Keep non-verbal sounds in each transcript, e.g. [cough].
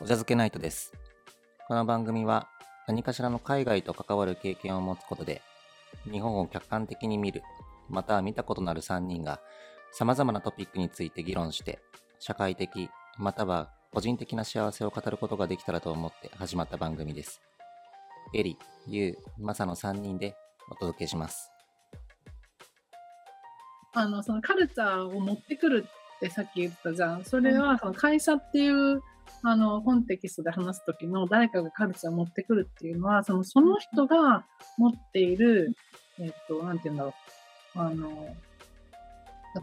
お茶漬けナイトです。この番組は何かしらの海外と関わる経験を持つことで、日本を客観的に見る、または見たことのある3人が様々なトピックについて議論して、社会的、または個人的な幸せを語ることができたらと思って始まった番組です。エリ、ユウ、マサの3人でお届けします。あの、そのカルチャーを持ってくるってさっき言ったじゃん。それは、その会社っていう、あの、コンテキストで話すときの誰かがカルチャーを持ってくるっていうのは、その、その人が持っている、えっと、なんて言うんだろう。あの、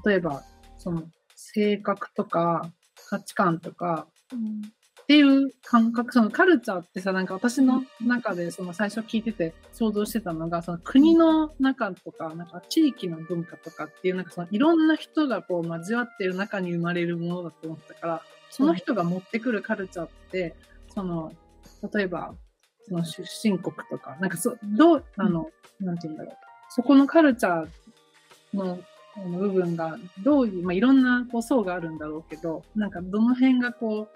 例えば、その、性格とか、価値観とか、っていう感覚、そのカルチャーってさ、なんか私の中でその最初聞いてて想像してたのが、その国の中とか、なんか地域の文化とかっていう、なんかそのいろんな人がこう交わってる中に生まれるものだと思ったから、その人が持ってくるカルチャーって、その、例えば、その出身国とか、なんかそ、どう、あの、なんて言うんだろう。そこのカルチャーのあの部分がどういう、まあ、いろんなこう層があるんだろうけど、なんかどの辺がこう、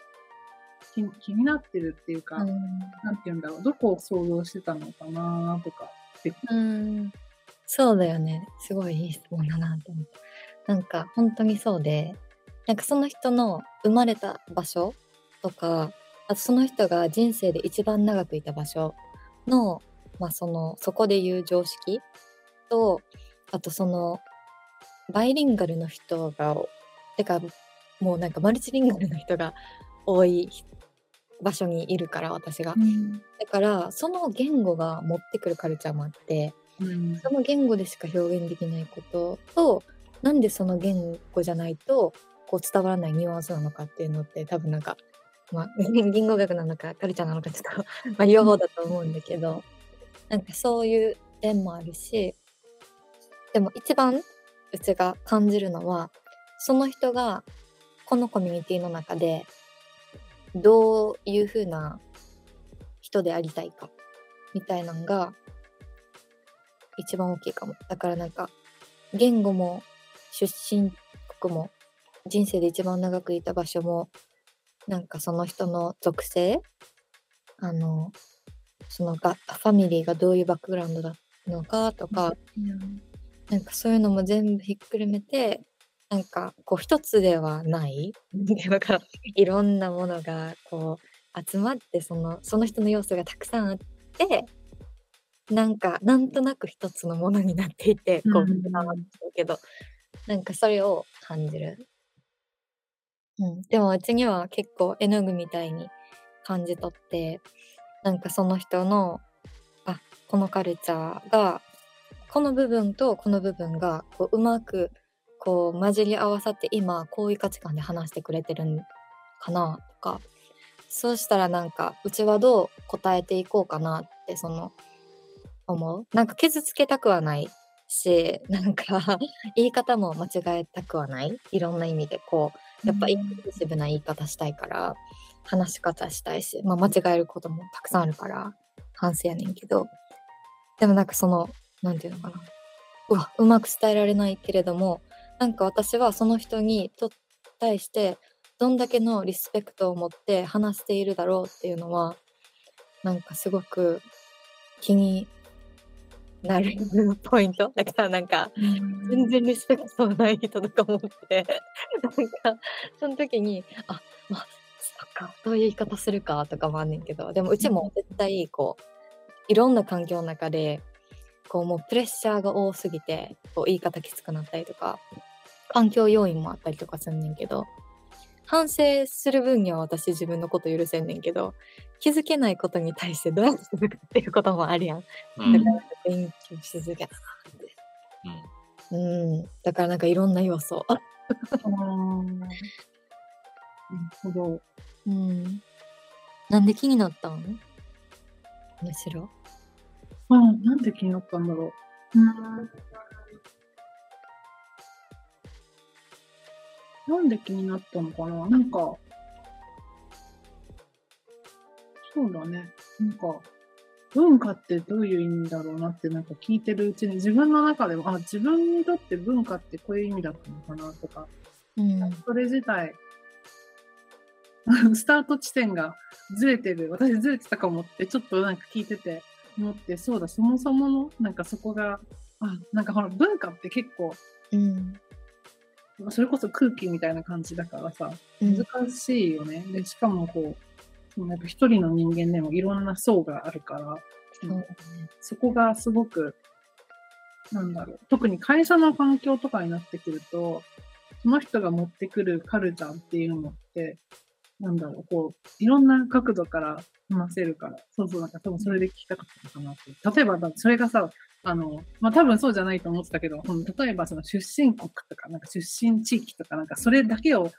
気気になってるっていうか、うんなんて言うんだろう、どこを想像してたのかなとか。うん、そうだよね。すごいいい質問だなと思って。なんか本当にそうで、なんかその人の生まれた場所とか、あとその人が人生で一番長くいた場所の、まあその、そこで言う常識と、あとその、バイリンガルの人が、てか、もうなんかマルチリンガルの人が多い場所にいるから、私が。だから、その言語が持ってくるカルチャーもあって、うんその言語でしか表現できないことと、なんでその言語じゃないと、こう伝わらないニュアンスなのかっていうのって多分なんか、まあ、[laughs] 言語学なのかカルチャーなのかちょっと、[laughs] まあ、両方だと思うんだけど、なんかそういう点もあるし、でも一番うちが感じるのは、その人がこのコミュニティの中でどういう風な人でありたいかみたいなのが一番大きいかも。だからなんか言語も出身国も人生で一番長くいた場所もなんかその人の属性？あのそのがファミリーがどういうバックグラウンドだのかとか、なんかそういうのも全部ひっくるめて、なんかこう一つではない、[laughs] だからいろんなものがこう集まってそのその人の要素がたくさんあって、なんかなんとなく一つのものになっていて、こううん。伝わってるけど、なんかそれを感じる。うん、でもうちには結構絵の具みたいに感じ取って、なんかその人の、あ、このカルチャーがこの部分とこの部分がこううまくこう混じり合わさって今こういう価値観で話してくれてるんかなとか。そうしたらなんかうちはどう答えていこうかなってその思う。なんか傷つけたくはないしなんか [laughs] 言い方も間違えたくはない。いろんな意味でこうやっぱインクルーシブな言い方したいから話し方したいし、まあ、間違えることもたくさんあるから反省やねんけど。でもなんかそのなんていうのかな。うわうまく伝えられないけれどもなんか私はその人にと対してどんだけのリスペクトを持って話しているだろうっていうのはなんかすごく気になるポイント。だからなんか全然リスペクトない人とか思って。なんかその時にあまあそっかそういう言い方するかとかもあんねんけど。でもうちも絶対こういろんな環境の中でこうもうプレッシャーが多すぎてこう言い方きつくなったりとか環境要因もあったりとかすんねんけど反省する分には私自分のこと許せんねんけど気づけないことに対してどうやってするかっていうこともあるやん。うんだから勉強し続けたなって。うん。だからなんかいろんな要素。なるほど。うん。なんで気になったん？むしろ。あなんで気になったんだろう。うんなんで気になったのかな？なんか、そうだね。なんか、文化ってどういう意味だろうなってなんか聞いてるうちに自分の中でも、あ、自分にとって文化ってこういう意味だったのかなとか、うん。それ自体、[laughs] スタート地点がずれてる、私ずれてたかもって、ちょっとなんか聞いてて思って、そうだ、そもそもの、なんかそこが、あ、なんかほら、文化って結構、うん。それこそ空気みたいな感じだからさ、うん難しいよね。で、しかもこう、そのやっぱ一人の人間でもいろんな層があるから、そね。そこがすごく、なんだろう、特に会社の環境とかになってくると、その人が持ってくるカルチャーっていうのって、なんだろう、こう、いろんな角度から話せるから、そうそう、なんか多分それで聞きたかったのかなって。例えば、それがさ、あの、まあ、多分そうじゃないと思ってたけど、うん例えばその出身国とか、なんか出身地域とか、なんかそれだけを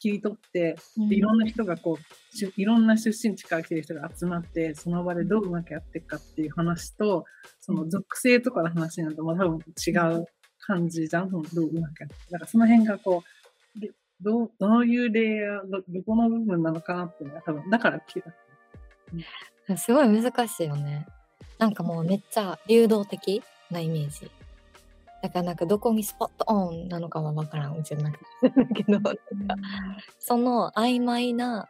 切り取って、でいろんな人がこう、いろんな出身地から来てる人が集まって、その場でどううまくやっていくかっていう話と、その属性とかの話になると、まあ多分違う感じじゃん、そのどううまくやってだからその辺がこう、でどうどういうレイヤーど、どこの部分なのかなっていうのが多分、だから聞いた。すごい難しいよね。なんかもうめっちゃ流動的なイメージ。だからなんかどこにスポットオンなのかはわからん、うちの中で。だけど、その曖昧な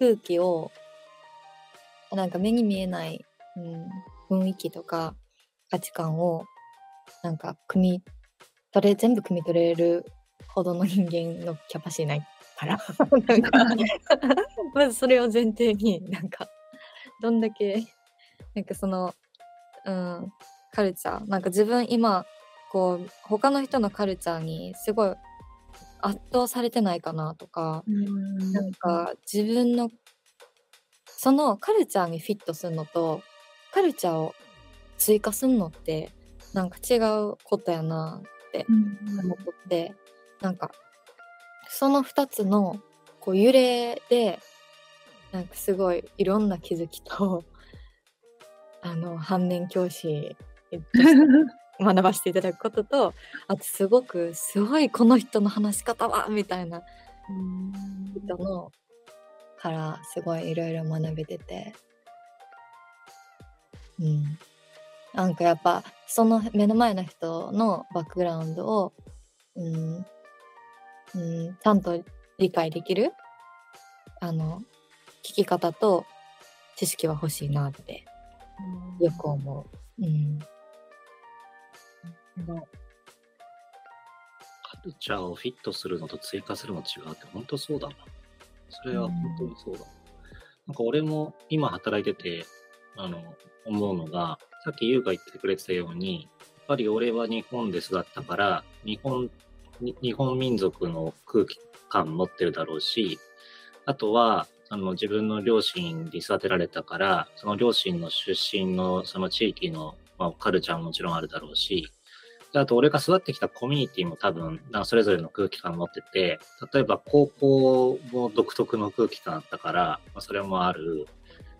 空気を、なんか目に見えない、うん、雰囲気とか価値観を、なんか汲み取れ、全部汲み取れるほどの人間のキャパシティないから。[laughs] なんかまずそれを前提に、なんか、どんだけ、なんかその、うん、カルチャー、なんか自分今、こう、他の人のカルチャーにすごい圧倒されてないかなとか、うん。なんか自分の、そのカルチャーにフィットするのと、カルチャーを追加するのって、なんか違うことやなって思っとって、なんか、その二つのこう揺れで、なんかすごいいろんな気づきと、あの、反面教師 [laughs] 学ばせていただくことと、あとすごく、すごいこの人の話し方はみたいな人のからすごいいろいろ学べてて。うん。なんかやっぱその目の前の人のバックグラウンドを、うん、うん、ちゃんと理解できるあの聞き方と知識は欲しいなってよく思う。うん。カルチャーをフィットするのと追加するの違うって本当そうだな。それは本当にそうだ。なんか俺も今働いてて、あの、思うのが、さっき優が言ってくれてたように、やっぱり俺は日本で育ったから、日本、に日本民族の空気感持ってるだろうし、あとは、あの、自分の両親に育てられたから、その両親の出身のその地域の、まあ、カルチャーももちろんあるだろうし、あと俺が育ってきたコミュニティも多分、それぞれの空気感持ってて、例えば高校も独特の空気感あったから、まあ、それもある。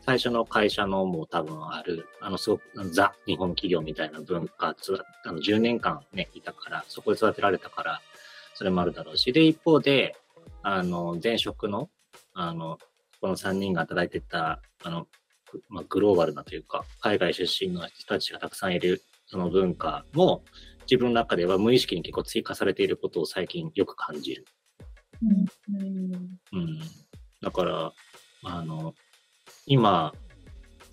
最初の会社のも多分ある。あの、すごくザ日本企業みたいな文化、つあの10年間ね、いたから、そこで育てられたから、それもあるだろうし。で、一方で、あの、前職の、あの、この3人が働いてた、あの、グまあ、グローバルなというか、海外出身の人たちがたくさんいる、その文化も、自分の中では無意識に結構追加されていることを最近よく感じる。うん。だから、あの、今、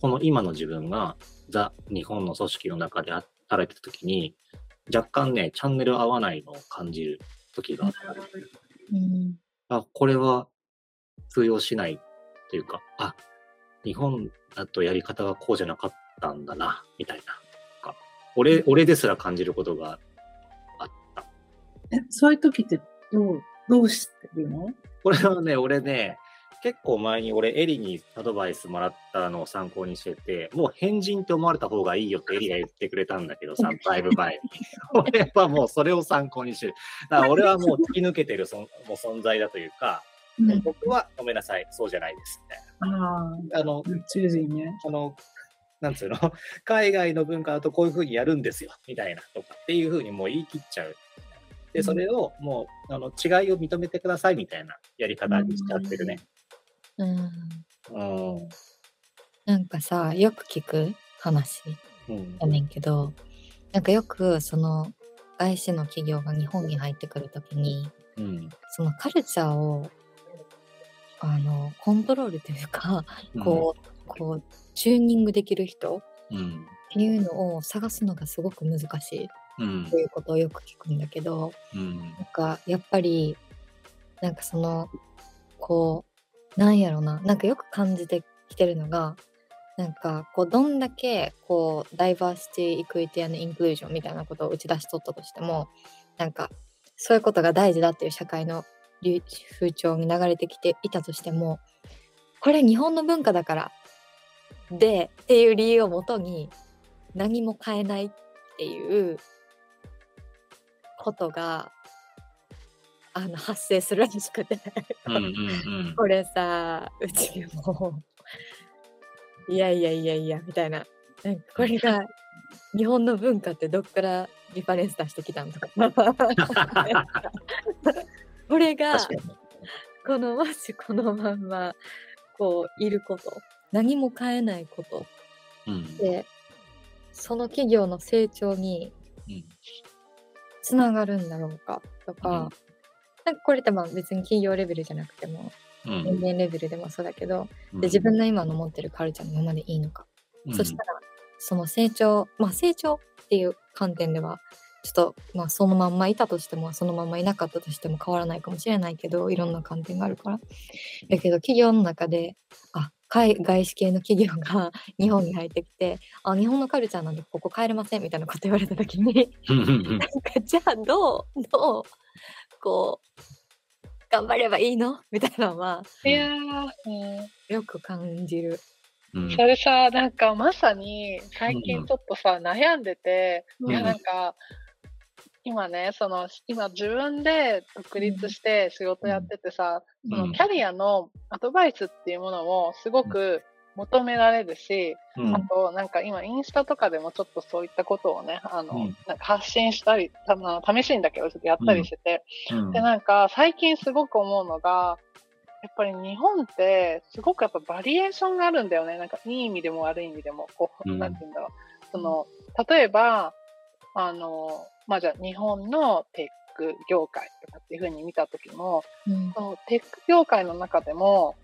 この今の自分がザ・日本の組織の中で働いてた時に、若干ね、チャンネル合わないのを感じる時があったりうん。あ、これは通用しないというか、あ、日本だとやり方がこうじゃなかったんだな、みたいな。俺、俺ですら感じることがあった。え、そういう時ってどう、どうしてるの？これはね、俺ね、結構前に俺、エリにアドバイスもらったのを参考にしてて、もう変人って思われた方がいいよってエリが言ってくれたんだけどさ、だいぶ前に。俺はもうそれを参考にしてる。だから俺はもう突き抜けてるそんもう存在だというか、うん僕はごめんなさい、そうじゃないですみたいな。あの、宇宙人ね。あの、なんつうの、[laughs] 海外の文化だとこういうふうにやるんですよ、みたいなとかっていうふうにもう言い切っちゃう。で、それをもう、あの、違いを認めてくださいみたいなやり方にしちゃってるね。うん。うん。なんかさ、よく聞く話うん。やねんけど、なんかよくその外資の企業が日本に入ってくるときに、うん。そのカルチャーをあのコントロールというかうんこう,、こうチューニングできる人っうん。ていうのを探すのがすごく難しいうんと。いうことをよく聞くんだけどうん。なんかやっぱりなんかそのこうなんやろななんかよく感じてきてるのがなんかこうどんだけこうダイバーシティ・イクイティ・アン・インクルージョンみたいなことを打ち出しとったとしてもなんかそういうことが大事だっていう社会の流風潮に流れてきていたとしてもこれ日本の文化だからでっていう理由をもとに何も変えないっていうことがあの発生するらしくて。これさうちもいやいやいやいやみたいななんかこれが日本の文化ってどっからリファレンス出してきたんとかこれが確かに。このまじこのまんまこういること何も変えないことうん。でその企業の成長にうん。つながるんだろうかとか、うんなんかこれってまあ別に企業レベルじゃなくてもうん。人間レベルでもそうだけど、うんで自分の今の持ってるカルチャーのままでいいのか、うんそしたらその成長まあ成長っていう観点ではちょっとまあそのまんまいたとしてもそのまんまいなかったとしても変わらないかもしれないけどいろんな観点があるから。だけど企業の中であ海外資系の企業が [laughs] 日本に入ってきてあ日本のカルチャーなんでここ帰れませんみたいなこと言われた時にうんうんうん。なんかじゃあどうどうこう頑張ればいいのみたいなのはいやー、うん。よく感じる。うん。それさ、なんかまさに最近ちょっとさ、悩んでて、うん。いやなんか、今ね、その、今自分で独立して仕事やっててさ、うん。そのキャリアのアドバイスっていうものもすごく求められるし、うん。あとなんか今インスタとかでもちょっとそういったことをね、あの、うん。なんか発信したり、たまあ試しいんだけど、ちょっとやったりしてて、うん。で、なんか最近すごく思うのが、やっぱり日本ってすごくやっぱバリエーションがあるんだよね。なんかいい意味でも悪い意味でも、こう、うん。なんて言うんだろう。その、例えば、あの、まあ、じゃあ日本のテック業界とかっていう風に見たときも、うん。そのテック業界の中でも、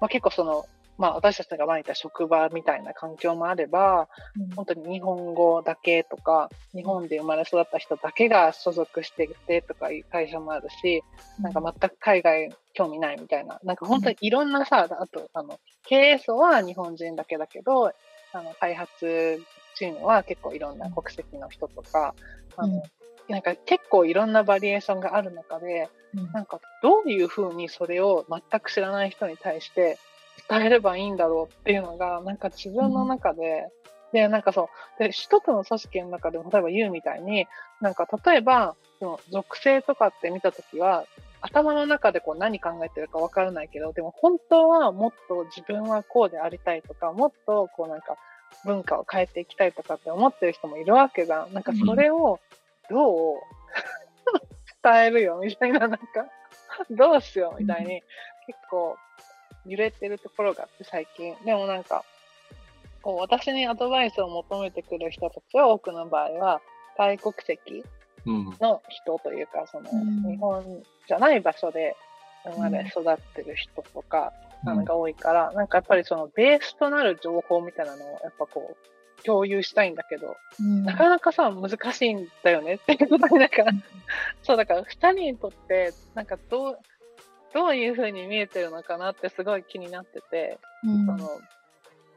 まあ、結構その、まあ私たちが前にいた職場みたいな環境もあれば、本当に日本語だけとか、日本で生まれ育った人だけが所属しててとかいう会社もあるし、なんか全く海外興味ないみたいな、なんか本当にいろんなさ、あと、あの、経営層は日本人だけだけど、あの、開発チームは結構いろんな国籍の人とか、あの、なんか結構いろんなバリエーションがある中で、うん。なんかどういうふうにそれを全く知らない人に対して伝えればいいんだろうっていうのが、なんか自分の中で、で、なんかそう、で、一つの組織の中でも、例えば言うみたいに、なんか例えば、その属性とかって見たときは、頭の中でこう何考えてるかわからないけど、でも本当はもっと自分はこうでありたいとか、もっとこうなんか文化を変えていきたいとかって思ってる人もいるわけじゃん。なんかそれをどう伝えるよみたいな、なんか、どうしようみたいに結構揺れてるところがあって最近。でもなんか、こう私にアドバイスを求めてくる人たちは多くの場合は外国籍うんの人というか、その、うん日本じゃない場所で生まれ育ってる人とか、なのが多いから、なんかやっぱりそのベースとなる情報みたいなのをやっぱこう共有したいんだけど、うん。なかなかさ、難しいんだよね。[laughs] っていうことになんか、そうだから二人にとって、なんかどう、どういう風に見えてるのかなってすごい気になってて、うん。その、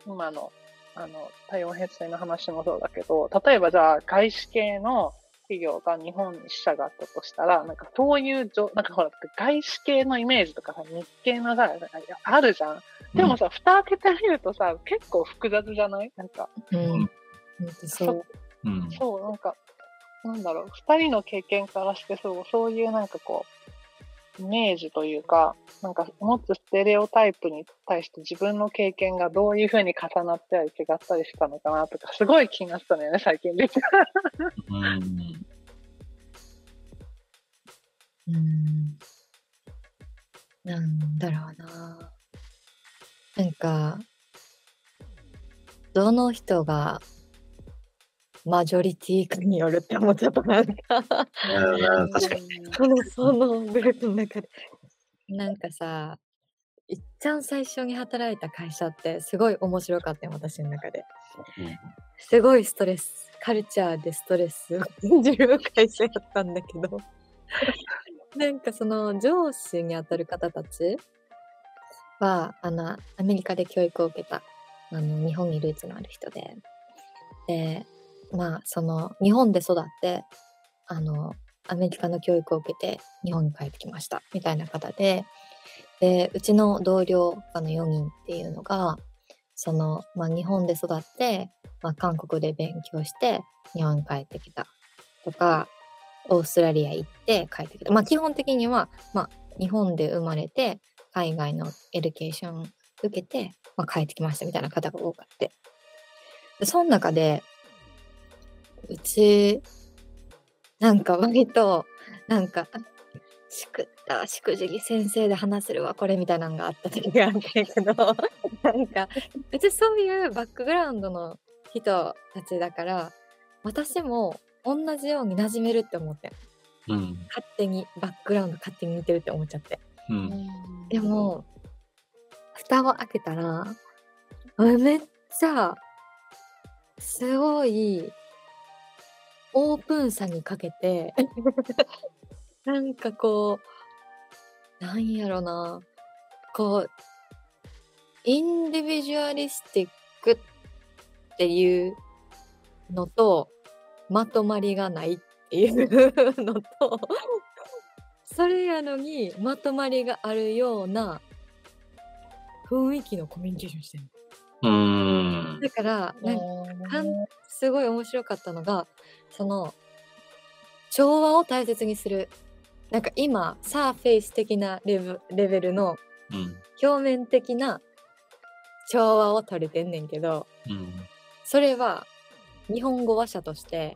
今の、あの、体温変性の話もそうだけど、例えばじゃあ外資系の企業が日本に支社があったとしたら、なんかそういうじょ、なんかほら、外資系のイメージとかさ、日系のさ、なんかあるじゃん。でもさ、蓋開けてみるとさ、結構複雑じゃない？なんか、うん。そう。うん。そう、なんか、なんだろう、二人の経験からして、そう、そういうなんかこう、イメージというか、なんか持つステレオタイプに対して自分の経験がどういうふうに重なったり違ったりしたのかなとか、すごい気になったのよね、最近で。うんうんなんだろうな。なんか、どの人がマジョリティかによるって思っちゃった。なんか、うん確かに。その、そのグループの中で。なんかさ、一ちゃん最初に働いた会社ってすごい面白かったよ私の中で。すごいストレスカルチャーでストレスを感じる会社やったんだけどなんかその上司にあたる方たちはあのアメリカで教育を受けたあの日本にルーツのある人ででまあその日本で育ってあのアメリカの教育を受けて日本に帰ってきましたみたいな方ででうちの同僚あの4人っていうのがその、まあ、日本で育って、まあ、韓国で勉強して日本に帰ってきた。とかオーストラリア行って帰ってきた。まあ基本的には、まあ、日本で生まれて海外の education受けて、まあ、帰ってきましたみたいな方が多かってその中でうちなんか割となんかしくったしくじり先生で話せるわこれみたいなのがあった時があったんやけど [laughs] なんか別にそういうバックグラウンドの人たちだから私も同じように馴染めるって思ってんうん。勝手にバックグラウンド勝手に似てるって思っちゃってうん。でも蓋を開けたらめっちゃすごいオープンさにかけて [laughs] なんかこうなんやろなこうインディビジュアリスティックっていうのとまとまりがないっていうのとそれやのにまとまりがあるような雰囲気のコミュニケーションしてるうーん。だからなんかすごい面白かったのがその調和を大切にするなんか今サーフェイス的なレベレベルのうん。表面的な調和を取れてんねんけどうん。それは日本語話者として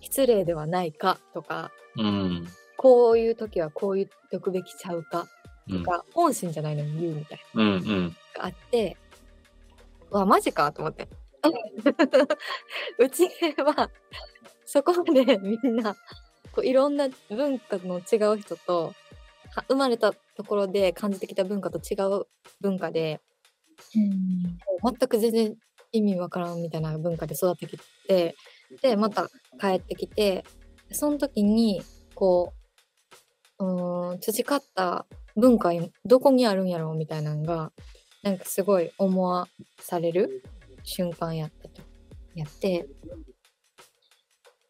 失礼ではないかとかうん。こういう時はこう言っとくべきちゃうかうん。とか、本心じゃないのに言うみたいなうん。うん。のがあってうわマジかと思って。[laughs] うちはそこまでみんなこういろんな文化の違う人とは生まれたところで感じてきた文化と違う文化で全く全然意味わからんみたいな文化で育ってきてでまた帰ってきてその時にこううーん培った文化にどこにあるんやろうみたいなのがなんかすごい思わされる瞬間やったとやって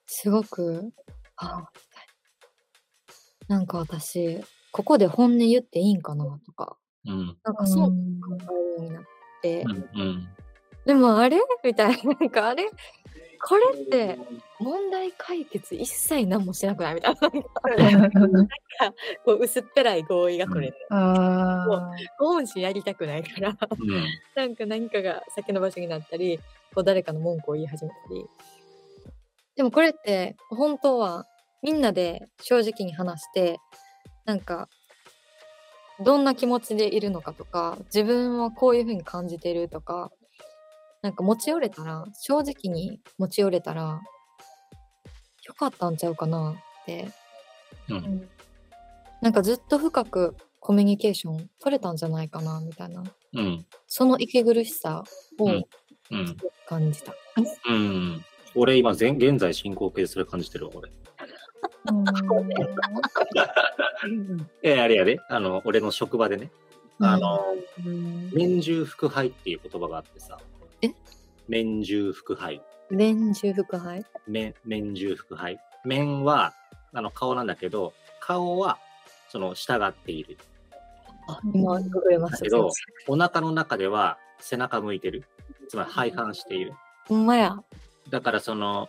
すごくああみたいななんか私ここで本音言っていいんかなとかうん。なんかそう考えるようになって、うん。うん。でもあれ？みたいな、なんかあれ？これって問題解決一切何もしなくないみたいな。なんかこう薄っぺらい合意が取れて、あ本心やりたくないから、うん。なんか何かが先延ばしになったり、こう誰かの文句を言い始めたり。でもこれって本当はみんなで正直に話して、なんかどんな気持ちでいるのかとか、自分はこういうふうに感じてるとか、なんか持ち寄れたら、正直に持ち寄れたら、よかったんちゃうかなって、うん。なんかずっと深くコミュニケーション取れたんじゃないかなみたいな、うん。その息苦しさをうんうん。感じた。うん。俺今、全現在進行形でそれ感じてるわ、俺。[laughs] いや、あれやで、あの、俺の職場でね、あの、免従腹配っていう言葉があってさ。え？免従腹配。連中腹配免、免従腹配。面は、あの、顔なんだけど、顔は、その、従っている。あ、今、ググれました。だけどお腹の中では、背中向いてる。つまり、廃反している。ほんまや。だから、その、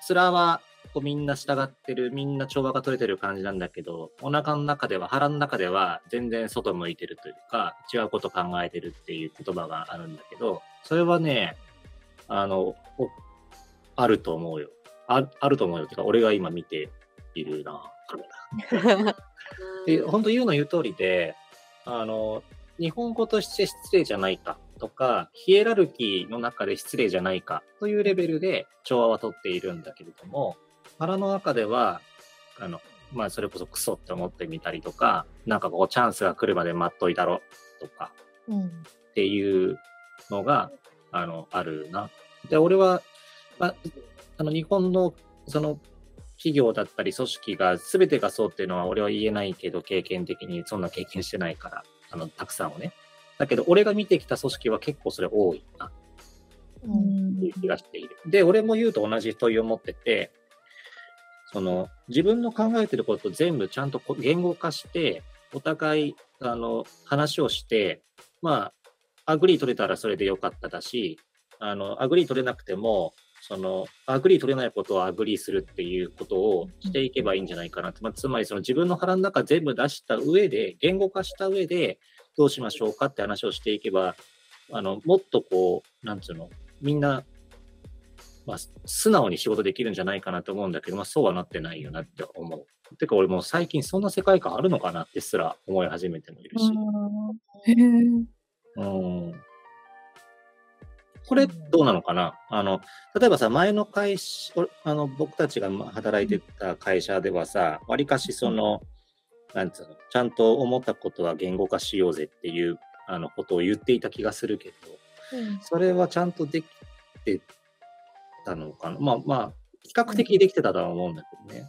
面は、こうみんな従ってる、みんな調和が取れてる感じなんだけど、お腹の中では、腹の中では全然外向いてるというか、違うこと考えてるっていう言葉があるんだけど、それはね、あの、おあると思うよ。ああると思うよ。てか、俺が今見ているな。で、本当言うの言う通りで、あの、日本語として失礼じゃないかとか、ヒエラルキーの中で失礼じゃないかというレベルで調和はとっているんだけれども、腹の中では、あの、まあ、それこそクソって思ってみたりとか、なんかこうチャンスが来るまで待っといたろとか、うん。っていうのが、あの、あるな。で、俺は、まあ、あの、日本の、その、企業だったり組織が全てがそうっていうのは俺は言えないけど、経験的にそんな経験してないから、あの、たくさんをね。だけど、俺が見てきた組織は結構それ多いな。うん。っていう気がしている。で、俺も言うと同じ問いを持ってて、その、自分の考えてることを全部ちゃんとこ言語化して、お互い、あの、話をして、まあ、 agree 取れたらそれでよかっただし、あの、 agree 取れなくても、その、 agree 取れないことを agree するっていうことをしていけばいいんじゃないかなって。まあ、つまり、その自分の腹の中全部出した上で、言語化した上で、どうしましょうかって話をしていけば、あの、もっとこう、なんつうの、みんな、まあ、素直に仕事できるんじゃないかなと思うんだけど、まあ、そうはなってないよなって思う。てか、俺もう最近そんな世界観あるのかなってすら思い始めてもいるし。へえ。うん。これ、どうなのかな？あの、例えばさ、前の会社、おあの、僕たちがま働いてた会社ではさ、わりかしその、なんつうの、ちゃんと思ったことは言語化しようぜっていう、あの、ことを言っていた気がするけど、それはちゃんとできてたのかな？まあまあ、比較的できてたとは思うんだけどね。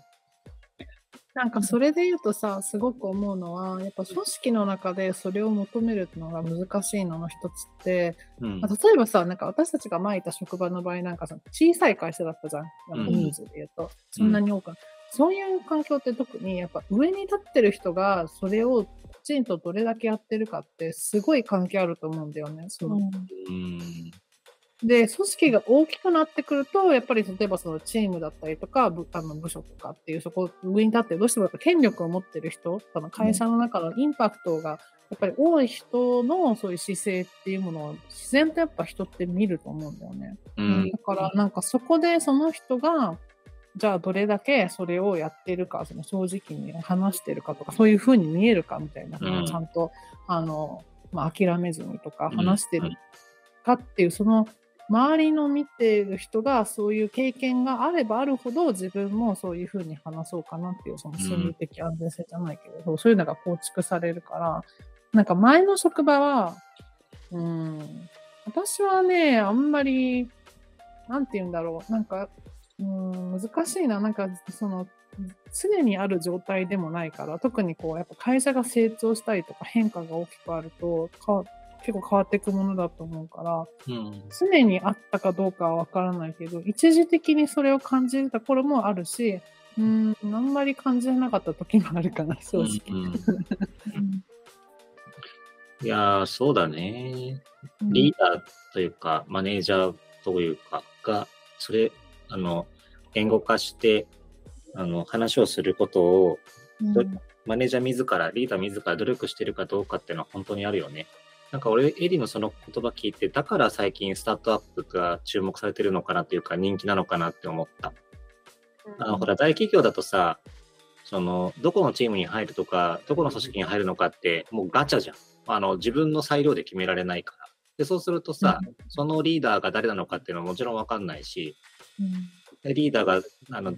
なんかそれで言うとさ、すごく思うのは、やっぱ組織の中でそれを求めるのが難しいのの一つって、うんまあ例えばさ、なんか私たちが前いた職場の場合なんかさ、小さい会社だったじゃん。人数で言うと。そんなに多くない。そういう環境って特にやっぱ上に立ってる人がそれをきちんとどれだけやってるかってすごい関係あると思うんだよね。そのうん。で、組織が大きくなってくると、やっぱり例えばそのチームだったりとか、部あの部署とかっていう、そこ上に立って、どうしてもやっぱ権力を持ってる人、その会社の中のインパクトがやっぱり多い人のそういう姿勢っていうものを自然とやっぱ人って見ると思うんだよね。うん。だからなんかそこでその人が、じゃあどれだけそれをやってるか、その正直に話してるかとか、そういうふうに見えるかみたいなのをちゃんと、あの、まあ、諦めずにとか話してるかっていう、その周りの見ている人がそういう経験があればあるほど自分もそういうふうに話そうかなっていうその心理的安全性じゃないけれど、そういうのが構築されるから、なんか前の職場は、うん、私はね、あんまり、なんて言うんだろう、なんか、うん、難しいな、なんかその、常にある状態でもないから、特にこう、やっぱ会社が成長したりとか変化が大きくあると、か結構変わっていくものだと思うから、うん。常にあったかどうかはわからないけど、一時的にそれを感じた頃もあるし、うん、あんまり感じなかった時もあるかな、正直。うんうんうんいやー、そうだね。うんリーダーというか、マネージャーというか、が、それ、あの、言語化して、あの、話をすることを、どマネージャー自ら、リーダー自ら努力してるかどうかっていうのは本当にあるよね。なんか俺、エリのその言葉聞いて、だから最近スタートアップが注目されてるのかなというか、人気なのかなって思った。あのほら、大企業だとさ、その、どこのチームに入るとか、どこの組織に入るのかって、もうガチャじゃん。あの、自分の裁量で決められないから。で、そうするとさ、そのリーダーが誰なのかっていうのはもちろんわかんないし、でリーダーが、あの、ち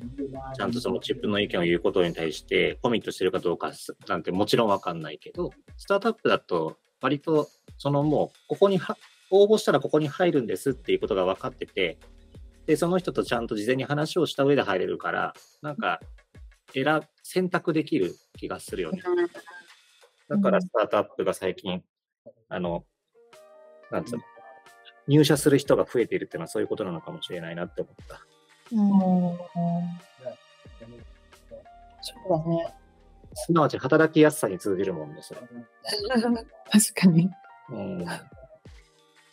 ゃんとその自分の意見を言うことに対してコミットしてるかどうかすなんてもちろんわかんないけど、スタートアップだと割とそのもうここには応募したらここに入るんですっていうことが分かってて、で、その人とちゃんと事前に話をした上で入れるから、なんか選、選択できる気がするよね。だからスタートアップが最近、あの、なんつうの、入社する人が増えているっていうのはそういうことなのかもしれないなって思った。うんそうだね。すなわち働きやすさに通じるもんですよ。[laughs] 確かに。うん。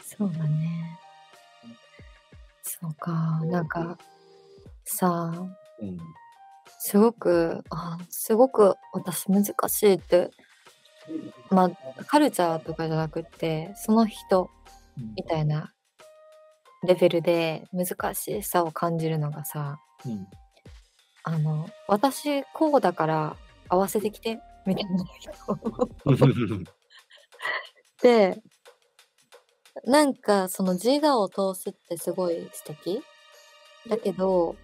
そうだね。そうか、なんか、さあ、うん。すごく、あ、すごく私難しいって、まあ、カルチャーとかじゃなくって、その人みたいなレベルで難しさを感じるのがさ、うん。あの、私こうだから合わせてきて、みたいな人。で、なんかその自我を通すってすごい素敵だけど、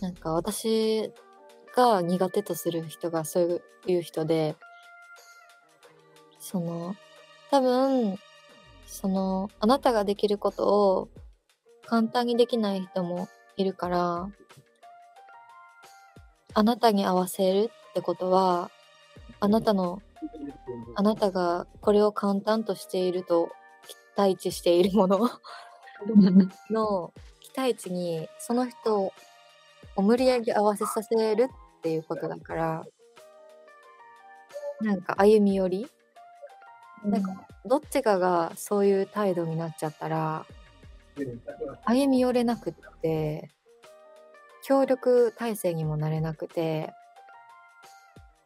なんか私が苦手とする人がそういう人で、その、多分、その、あなたができることを簡単にできない人もいるから、あなたに合わせるってことは、あなたの、あなたがこれを簡単としていると期待値しているものの期待値にその人を無理やり合わせさせるっていうことだから、なんか歩み寄りなんかどっちかがそういう態度になっちゃったら歩み寄れなくって協力体制にもなれなくて。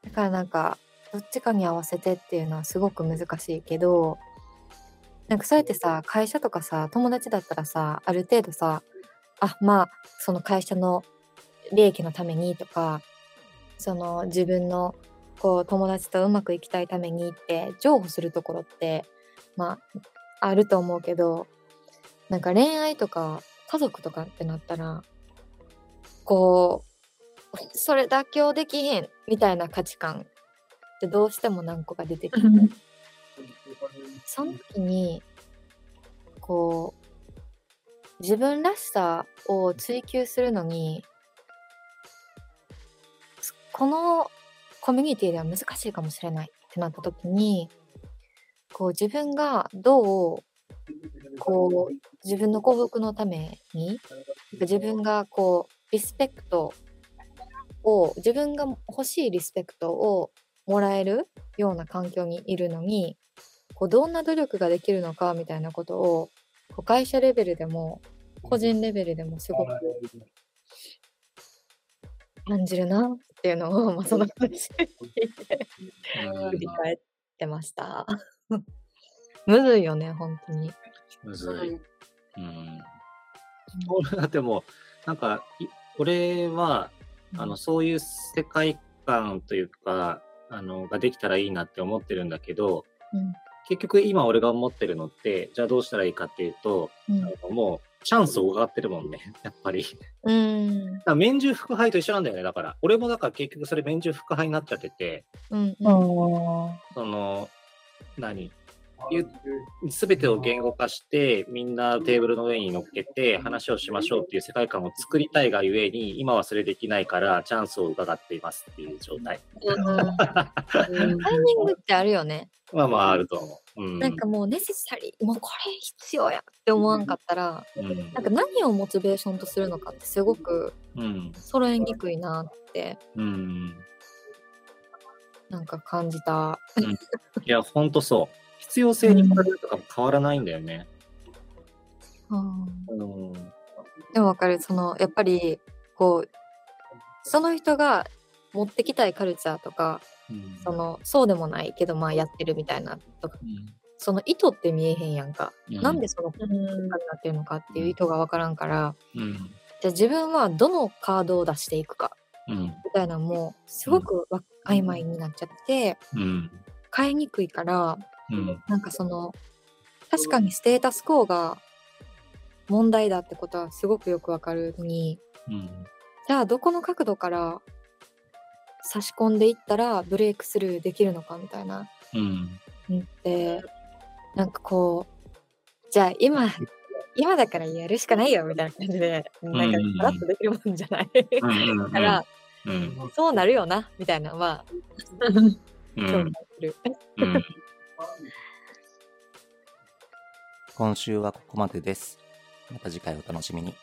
だからなんかどっちかに合わせてっていうのはすごく難しいけどなんかそうやってさ会社とかさ友達だったらさある程度さあまあその会社の利益のためにとかその自分のこう友達とうまくいきたいためにって譲歩するところってまああると思うけどなんか恋愛とか家族とかってなったらこうそれ妥協できへんみたいな価値観ってどうしても何個か出てきて。その時にこう自分らしさを追求するのにこのコミュニティでは難しいかもしれないってなった時にこう自分がどうこう自分の幸福のために自分がこうリスペクトを自分が欲しいリスペクトをもらえるような環境にいるのにこうどんな努力ができるのかみたいなことをこう会社レベルでも個人レベルでもすごく感じるなっていうのを、まあ、その話を聞いて振り返ってました。[laughs] むずいよね、本当に。むずい。うん。俺だってもう、なんか、い俺は、あの、そういう世界観というか、あの、ができたらいいなって思ってるんだけど、うん結局今俺が思ってるのって、じゃあどうしたらいいかっていうと、うんあのもう、チャンスを伺ってるもんね、[laughs] やっぱり。だかうん。ら免中腹配と一緒なんだよね、だから。俺もだから結局それ免中腹配になっちゃってて、うん。うん。その、何？すべてを言語化して、みんなテーブルの上に乗っけて話をしましょうっていう世界観を作りたいがゆえに、今はそれできないから、チャンスを伺っていますっていう状態。[laughs] タイミングってあるよね。まあまあ、あると思う。うん。なんかもうネセサリー、もうこれ必要やって思わんかったら、うん、なんか何をモチベーションとするのかってすごくうん。揃えにくいなって、うん。なんか感じた。いや、ほんとそう。必要性にとかも変わらないんだよね。うんうん。でもわかる。その、やっぱり、こう、その人が持ってきたいカルチャーとか、うんその、そうでもないけど、まあやってるみたいなとか、その意図って見えへんやんか。うんなんでその、になってるのかっていう意図がわからんから、うん。じゃあ自分はどのカードを出していくか、うん。みたいなのも、すごくわ曖昧になっちゃって、うん。変えにくいから、うん。なんかその、確かにステータスコーが問題だってことはすごくよくわかるのに、うん。じゃあどこの角度から差し込んでいったらブレイクスルーできるのかみたいなうん。のって、なんかこう、じゃあ今、今だからやるしかないよみたいな感じで、なんかうんさらっとできるもんじゃない。うん。だから、うん。そうなるよな、みたいなのは、[laughs] うん。興味がする。今週はここまでです。また次回お楽しみに。